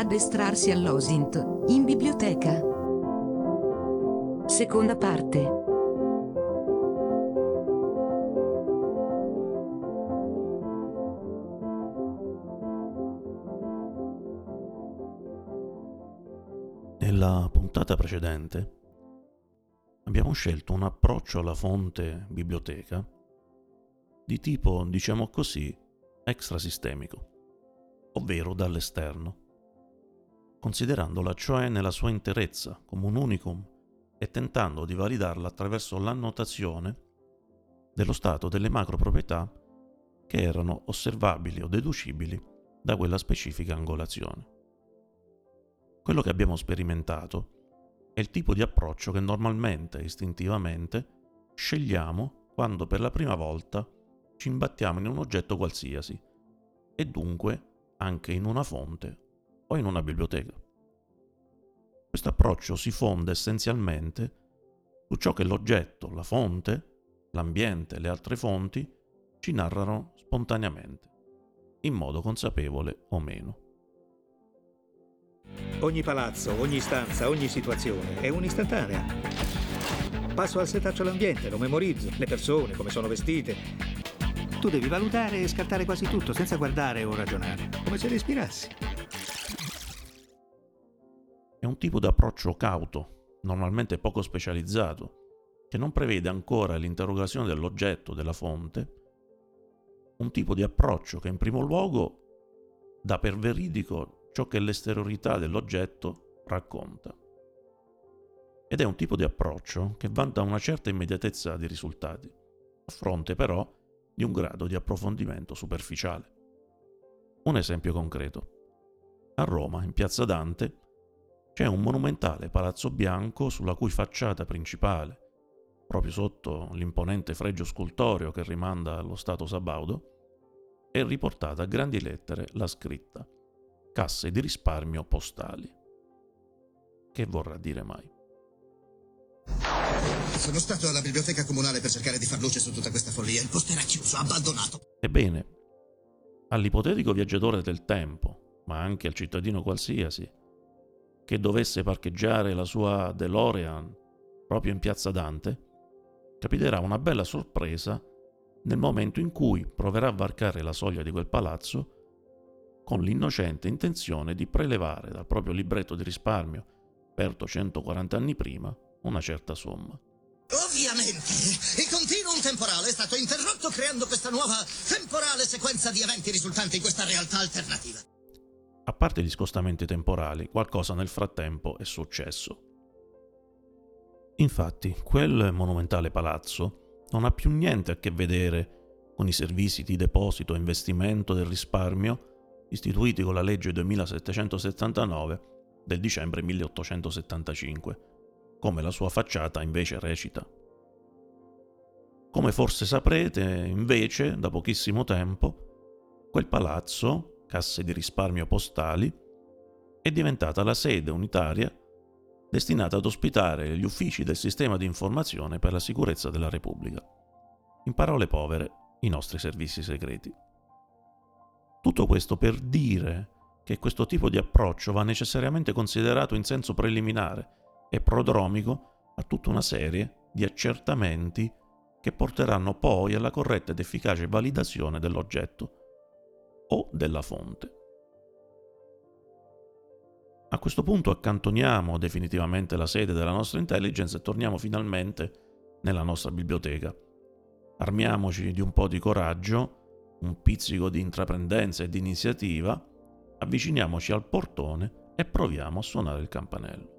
Addestrarsi all'OSINT, in biblioteca. Seconda parte. Nella puntata precedente abbiamo scelto un approccio alla fonte biblioteca di tipo, diciamo così, extrasistemico, ovvero dall'esterno, considerandola cioè nella sua interezza come un unicum e tentando di validarla attraverso l'annotazione dello stato delle macroproprietà che erano osservabili o deducibili da quella specifica angolazione. Quello che abbiamo sperimentato è il tipo di approccio che normalmente, istintivamente, scegliamo quando per la prima volta ci imbattiamo in un oggetto qualsiasi e dunque anche in una fonte o in una biblioteca. Questo approccio si fonda essenzialmente su ciò che l'oggetto, la fonte, l'ambiente e le altre fonti ci narrano spontaneamente, in modo consapevole o meno. Ogni palazzo, ogni stanza, ogni situazione è un'istantanea. Passo al setaccio l'ambiente, lo memorizzo, le persone, come sono vestite, tu devi valutare e scartare quasi tutto senza guardare o ragionare, come se respirassi. È un tipo di approccio cauto, normalmente poco specializzato, che non prevede ancora l'interrogazione dell'oggetto, della fonte, un tipo di approccio che in primo luogo dà per veridico ciò che l'esteriorità dell'oggetto racconta. Ed è un tipo di approccio che vanta una certa immediatezza di risultati, a fronte però di un grado di approfondimento superficiale. Un esempio concreto. A Roma, in piazza Dante, c'è un monumentale palazzo bianco sulla cui facciata principale, proprio sotto l'imponente fregio scultoreo che rimanda allo stato sabaudo, è riportata a grandi lettere la scritta Casse di risparmio postali. Che vorrà dire mai? Sono stato alla biblioteca comunale per cercare di far luce su tutta questa follia. Il posto era chiuso, abbandonato. Ebbene, all'ipotetico viaggiatore del tempo, ma anche al cittadino qualsiasi, che dovesse parcheggiare la sua DeLorean proprio in piazza Dante, capiterà una bella sorpresa nel momento in cui proverà a varcare la soglia di quel palazzo con l'innocente intenzione di prelevare dal proprio libretto di risparmio, aperto 140 anni prima, una certa somma. Ovviamente, il continuum temporale è stato interrotto creando questa nuova temporale sequenza di eventi risultanti in questa realtà alternativa. A parte gli scostamenti temporali, qualcosa nel frattempo è successo. Infatti, quel monumentale palazzo non ha più niente a che vedere con i servizi di deposito e investimento del risparmio istituiti con la legge 2779 del dicembre 1875 come la sua facciata invece recita. Come forse saprete, invece, da pochissimo tempo, quel palazzo, casse di risparmio postali, è diventata la sede unitaria destinata ad ospitare gli uffici del sistema di informazione per la sicurezza della Repubblica. In parole povere, i nostri servizi segreti. Tutto questo per dire che questo tipo di approccio va necessariamente considerato in senso preliminare e prodromico a tutta una serie di accertamenti che porteranno poi alla corretta ed efficace validazione dell'oggetto o della fonte. A questo punto accantoniamo definitivamente la sede della nostra intelligence e torniamo finalmente nella nostra biblioteca. Armiamoci di un po' di coraggio, un pizzico di intraprendenza e di iniziativa, avviciniamoci al portone e proviamo a suonare il campanello.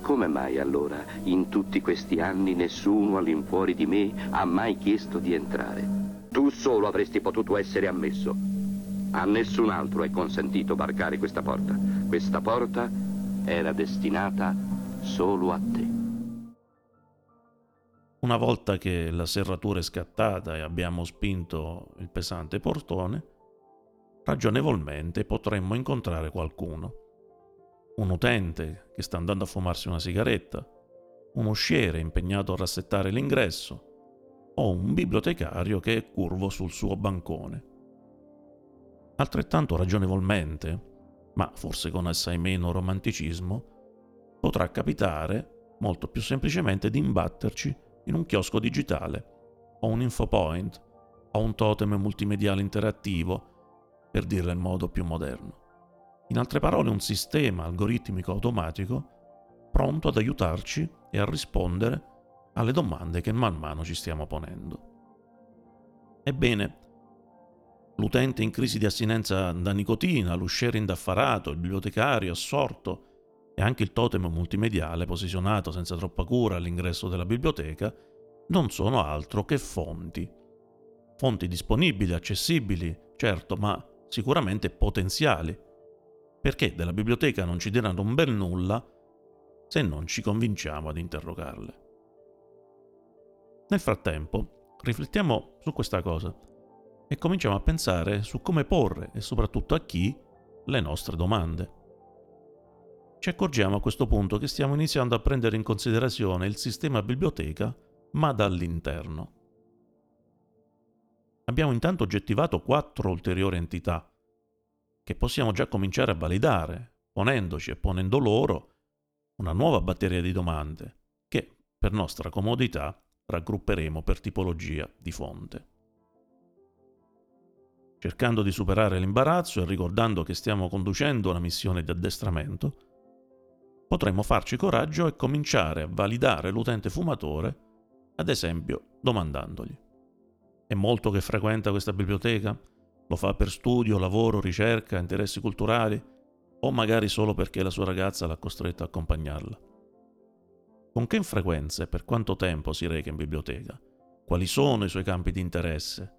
Come mai allora in tutti questi anni nessuno all'infuori di me ha mai chiesto di entrare? Tu solo avresti potuto essere ammesso. A nessun altro è consentito varcare questa porta. Questa porta era destinata solo a te. Una volta che la serratura è scattata e abbiamo spinto il pesante portone, ragionevolmente potremmo incontrare qualcuno un utente che sta andando a fumarsi una sigaretta, un usciere impegnato a rassettare l'ingresso o un bibliotecario che è curvo sul suo bancone. Altrettanto ragionevolmente, ma forse con assai meno romanticismo, potrà capitare molto più semplicemente di imbatterci in un chiosco digitale, o un infopoint, o un totem multimediale interattivo, per dirla in modo più moderno. In altre parole, un sistema algoritmico automatico pronto ad aiutarci e a rispondere alle domande che man mano ci stiamo ponendo. Ebbene, l'utente in crisi di astinenza da nicotina, l'usciere indaffarato, il bibliotecario assorto e anche il totem multimediale posizionato senza troppa cura all'ingresso della biblioteca non sono altro che fonti. Fonti disponibili, accessibili, certo, ma sicuramente potenziali, perché della biblioteca non ci diranno un bel nulla se non ci convinciamo ad interrogarle. Nel frattempo, riflettiamo su questa cosa e cominciamo a pensare su come porre e soprattutto a chi le nostre domande. Ci accorgiamo a questo punto che stiamo iniziando a prendere in considerazione il sistema biblioteca, ma dall'interno. Abbiamo intanto oggettivato quattro ulteriori entità che possiamo già cominciare a validare, ponendoci e ponendo loro una nuova batteria di domande che, per nostra comodità, raggrupperemo per tipologia di fonte. Cercando di superare l'imbarazzo e ricordando che stiamo conducendo una missione di addestramento, potremmo farci coraggio e cominciare a validare l'utente fumatore, ad esempio domandandogli. È molto che frequenta questa biblioteca? Lo fa per studio, lavoro, ricerca, interessi culturali? O magari solo perché la sua ragazza l'ha costretto a accompagnarla? Con che frequenza e per quanto tempo si reca in biblioteca? Quali sono i suoi campi di interesse?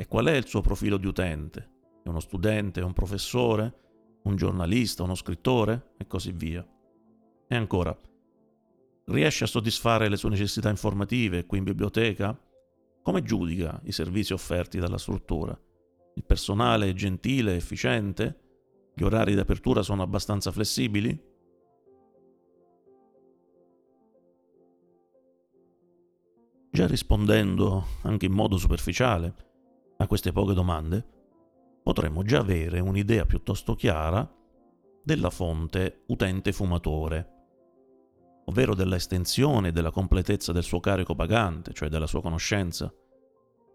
E qual è il suo profilo di utente? È uno studente, un professore, un giornalista, uno scrittore e così via. E ancora, riesce a soddisfare le sue necessità informative qui in biblioteca? Come giudica i servizi offerti dalla struttura? Il personale è gentile, efficiente? Gli orari di apertura sono abbastanza flessibili? Già rispondendo, anche in modo superficiale, a queste poche domande, potremmo già avere un'idea piuttosto chiara della fonte utente-fumatore, ovvero della estensione e della completezza del suo carico pagante, cioè della sua conoscenza,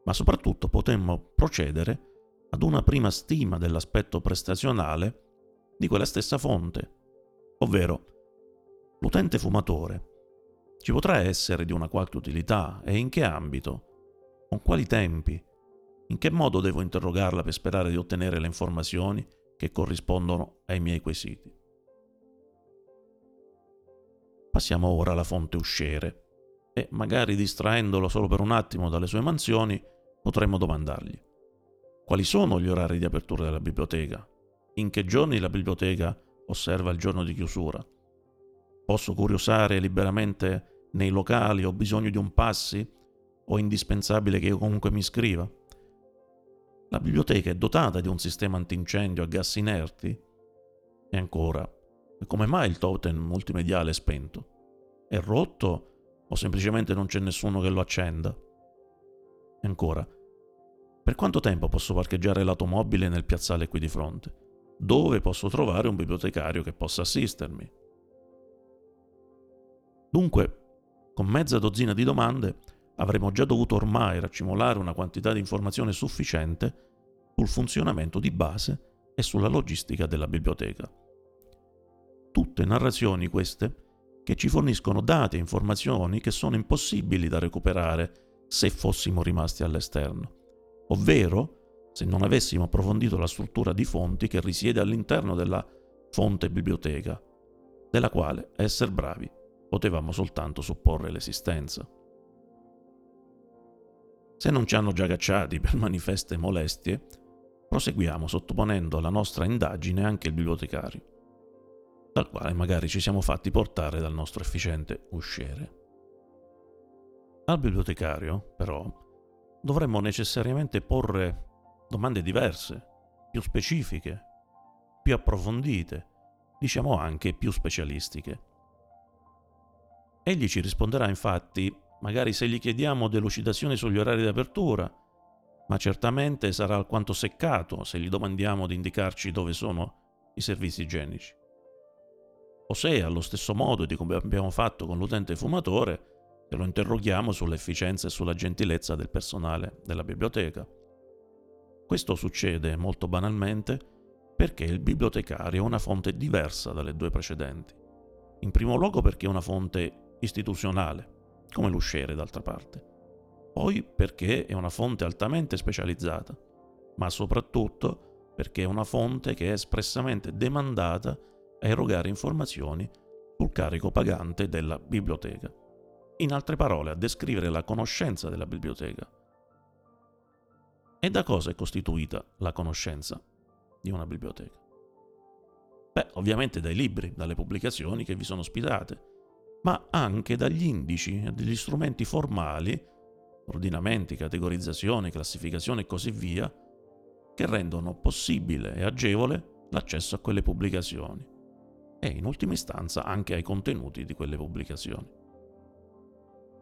ma soprattutto potremmo procedere ad una prima stima dell'aspetto prestazionale di quella stessa fonte, ovvero l'utente fumatore ci potrà essere di una qualche utilità e in che ambito, con quali tempi, in che modo devo interrogarla per sperare di ottenere le informazioni che corrispondono ai miei quesiti? Passiamo ora alla fonte usciere e, magari distraendolo solo per un attimo dalle sue mansioni, potremmo domandargli quali sono gli orari di apertura della biblioteca? In che giorni la biblioteca osserva il giorno di chiusura? Posso curiosare liberamente nei locali? Ho bisogno di un passi? O è indispensabile che io comunque mi iscriva? La biblioteca è dotata di un sistema antincendio a gas inerti? E ancora, come mai il totem multimediale è spento? È rotto o semplicemente non c'è nessuno che lo accenda? E ancora, per quanto tempo posso parcheggiare l'automobile nel piazzale qui di fronte? Dove posso trovare un bibliotecario che possa assistermi? Dunque, con mezza dozzina di domande, avremmo già dovuto ormai raccimolare una quantità di informazione sufficiente sul funzionamento di base e sulla logistica della biblioteca. Tutte narrazioni queste che ci forniscono dati e informazioni che sono impossibili da recuperare se fossimo rimasti all'esterno, ovvero se non avessimo approfondito la struttura di fonti che risiede all'interno della fonte biblioteca, della quale, a essere bravi, potevamo soltanto supporre l'esistenza. Se non ci hanno già cacciati per manifeste molestie, proseguiamo sottoponendo alla nostra indagine anche il bibliotecario, dal quale magari ci siamo fatti portare dal nostro efficiente usciere. Al bibliotecario, però, dovremmo necessariamente porre domande diverse, più specifiche, più approfondite, diciamo anche più specialistiche. Egli ci risponderà infatti magari se gli chiediamo delucidazioni sugli orari di apertura, ma certamente sarà alquanto seccato se gli domandiamo di indicarci dove sono i servizi igienici. O se, allo stesso modo di come abbiamo fatto con l'utente fumatore, che lo interroghiamo sull'efficienza e sulla gentilezza del personale della biblioteca. Questo succede molto banalmente perché il bibliotecario è una fonte diversa dalle due precedenti. In primo luogo perché è una fonte istituzionale, come l'usciere d'altra parte. Poi perché è una fonte altamente specializzata, ma soprattutto perché è una fonte che è espressamente demandata a erogare informazioni sul carico pagante della biblioteca. In altre parole, a descrivere la conoscenza della biblioteca. E da cosa è costituita la conoscenza di una biblioteca? Beh, ovviamente dai libri, dalle pubblicazioni che vi sono ospitate, ma anche dagli indici e degli strumenti formali, ordinamenti, categorizzazione, classificazione e così via, che rendono possibile e agevole l'accesso a quelle pubblicazioni e in ultima istanza anche ai contenuti di quelle pubblicazioni.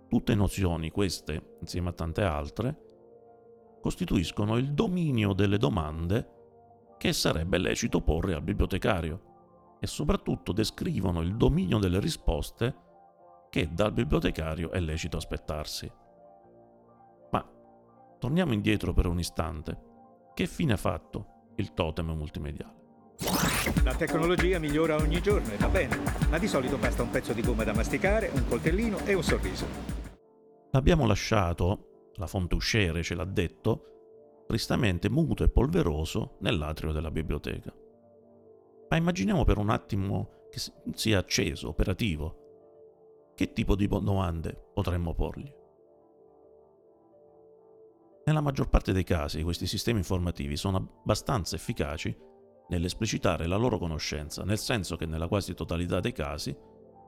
Tutte nozioni, queste, insieme a tante altre, costituiscono il dominio delle domande che sarebbe lecito porre al bibliotecario e soprattutto descrivono il dominio delle risposte che dal bibliotecario è lecito aspettarsi. Ma torniamo indietro per un istante che fine ha fatto il totem multimediale? La tecnologia migliora ogni giorno e va bene, ma di solito basta un pezzo di gomma da masticare, un coltellino e un sorriso. L'abbiamo lasciato, la fonte usciere ce l'ha detto, tristamente muto e polveroso nell'atrio della biblioteca. Ma immaginiamo per un attimo che sia acceso, operativo. Che tipo di domande potremmo porgli? Nella maggior parte dei casi questi sistemi informativi sono abbastanza efficaci nell'esplicitare la loro conoscenza, nel senso che nella quasi totalità dei casi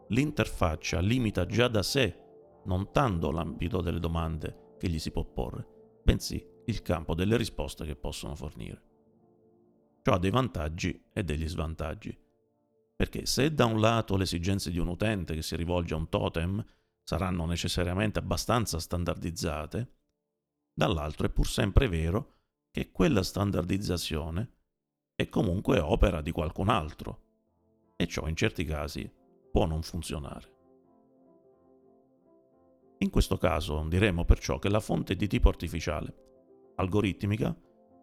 l'interfaccia limita già da sé non tanto l'ambito delle domande che gli si può porre, bensì il campo delle risposte che possono fornire. Ciò ha dei vantaggi e degli svantaggi, perché se da un lato le esigenze di un utente che si rivolge a un totem saranno necessariamente abbastanza standardizzate, dall'altro è pur sempre vero che quella standardizzazione è comunque opera di qualcun altro e ciò in certi casi può non funzionare. In questo caso diremo perciò che la fonte è di tipo artificiale, algoritmica,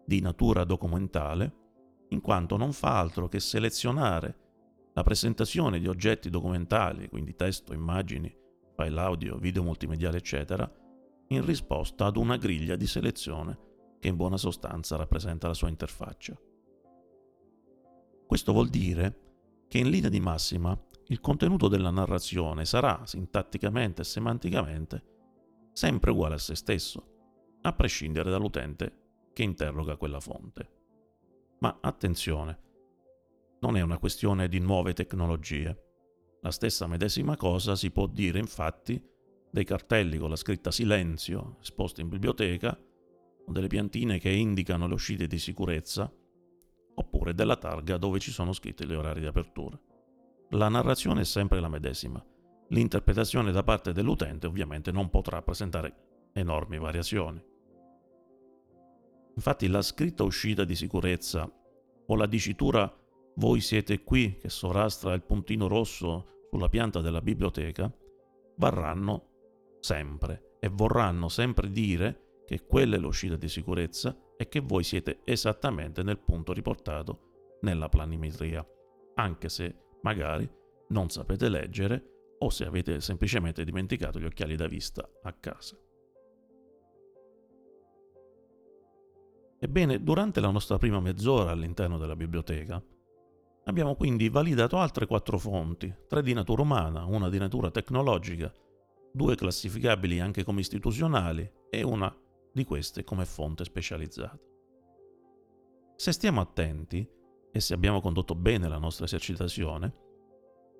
di natura documentale, in quanto non fa altro che selezionare la presentazione di oggetti documentali, quindi testo, immagini, file audio, video multimediale, eccetera, in risposta ad una griglia di selezione che in buona sostanza rappresenta la sua interfaccia. Questo vuol dire che in linea di massima il contenuto della narrazione sarà sintatticamente e semanticamente sempre uguale a se stesso, a prescindere dall'utente che interroga quella fonte. Ma attenzione, non è una questione di nuove tecnologie. La stessa medesima cosa si può dire infatti dei cartelli con la scritta silenzio esposti in biblioteca, o delle piantine che indicano le uscite di sicurezza, oppure della targa dove ci sono scritti gli orari di apertura. La narrazione è sempre la medesima. L'interpretazione da parte dell'utente ovviamente non potrà presentare enormi variazioni. Infatti la scritta uscita di sicurezza o la dicitura voi siete qui che sovrastra il puntino rosso sulla pianta della biblioteca varranno sempre e vorranno sempre dire che quella è l'uscita di sicurezza e che voi siete esattamente nel punto riportato nella planimetria, anche se magari non sapete leggere o se avete semplicemente dimenticato gli occhiali da vista a casa. Ebbene, durante la nostra prima mezz'ora all'interno della biblioteca, abbiamo quindi validato altre quattro fonti, tre di natura umana, una di natura tecnologica due classificabili anche come istituzionali e una di queste come fonte specializzata. Se stiamo attenti e se abbiamo condotto bene la nostra esercitazione,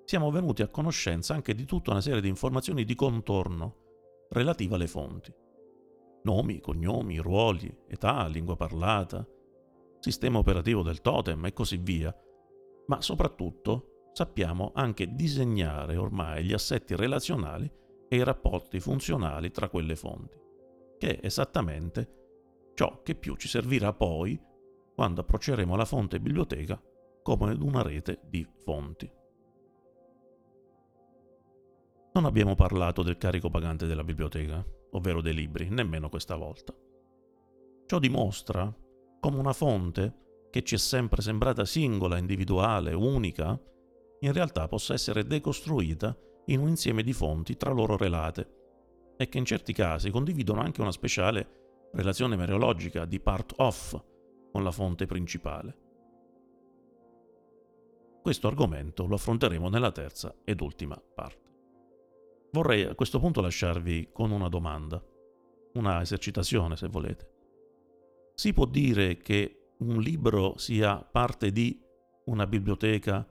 siamo venuti a conoscenza anche di tutta una serie di informazioni di contorno relative alle fonti. Nomi, cognomi, ruoli, età, lingua parlata, sistema operativo del totem e così via, ma soprattutto sappiamo anche disegnare ormai gli assetti relazionali e i rapporti funzionali tra quelle fonti, che è esattamente ciò che più ci servirà poi quando approcceremo la fonte biblioteca come una rete di fonti. Non abbiamo parlato del carico pagante della biblioteca, ovvero dei libri, nemmeno questa volta. Ciò dimostra come una fonte che ci è sempre sembrata singola, individuale, unica, in realtà possa essere decostruita in un insieme di fonti tra loro relate e che in certi casi condividono anche una speciale relazione mereologica di part off con la fonte principale. Questo argomento lo affronteremo nella terza ed ultima parte. Vorrei a questo punto lasciarvi con una domanda, una esercitazione se volete. Si può dire che un libro sia parte di una biblioteca,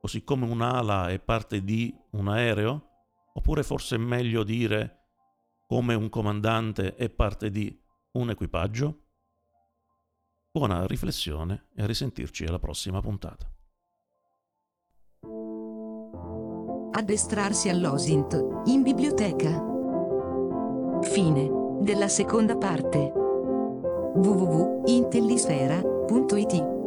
così come un'ala è parte di un aereo? Oppure forse è meglio dire come un comandante è parte di un equipaggio? Buona riflessione e a risentirci alla prossima puntata. Addestrarsi all'OSINT, in biblioteca. Fine della seconda parte. www.intellisfera.it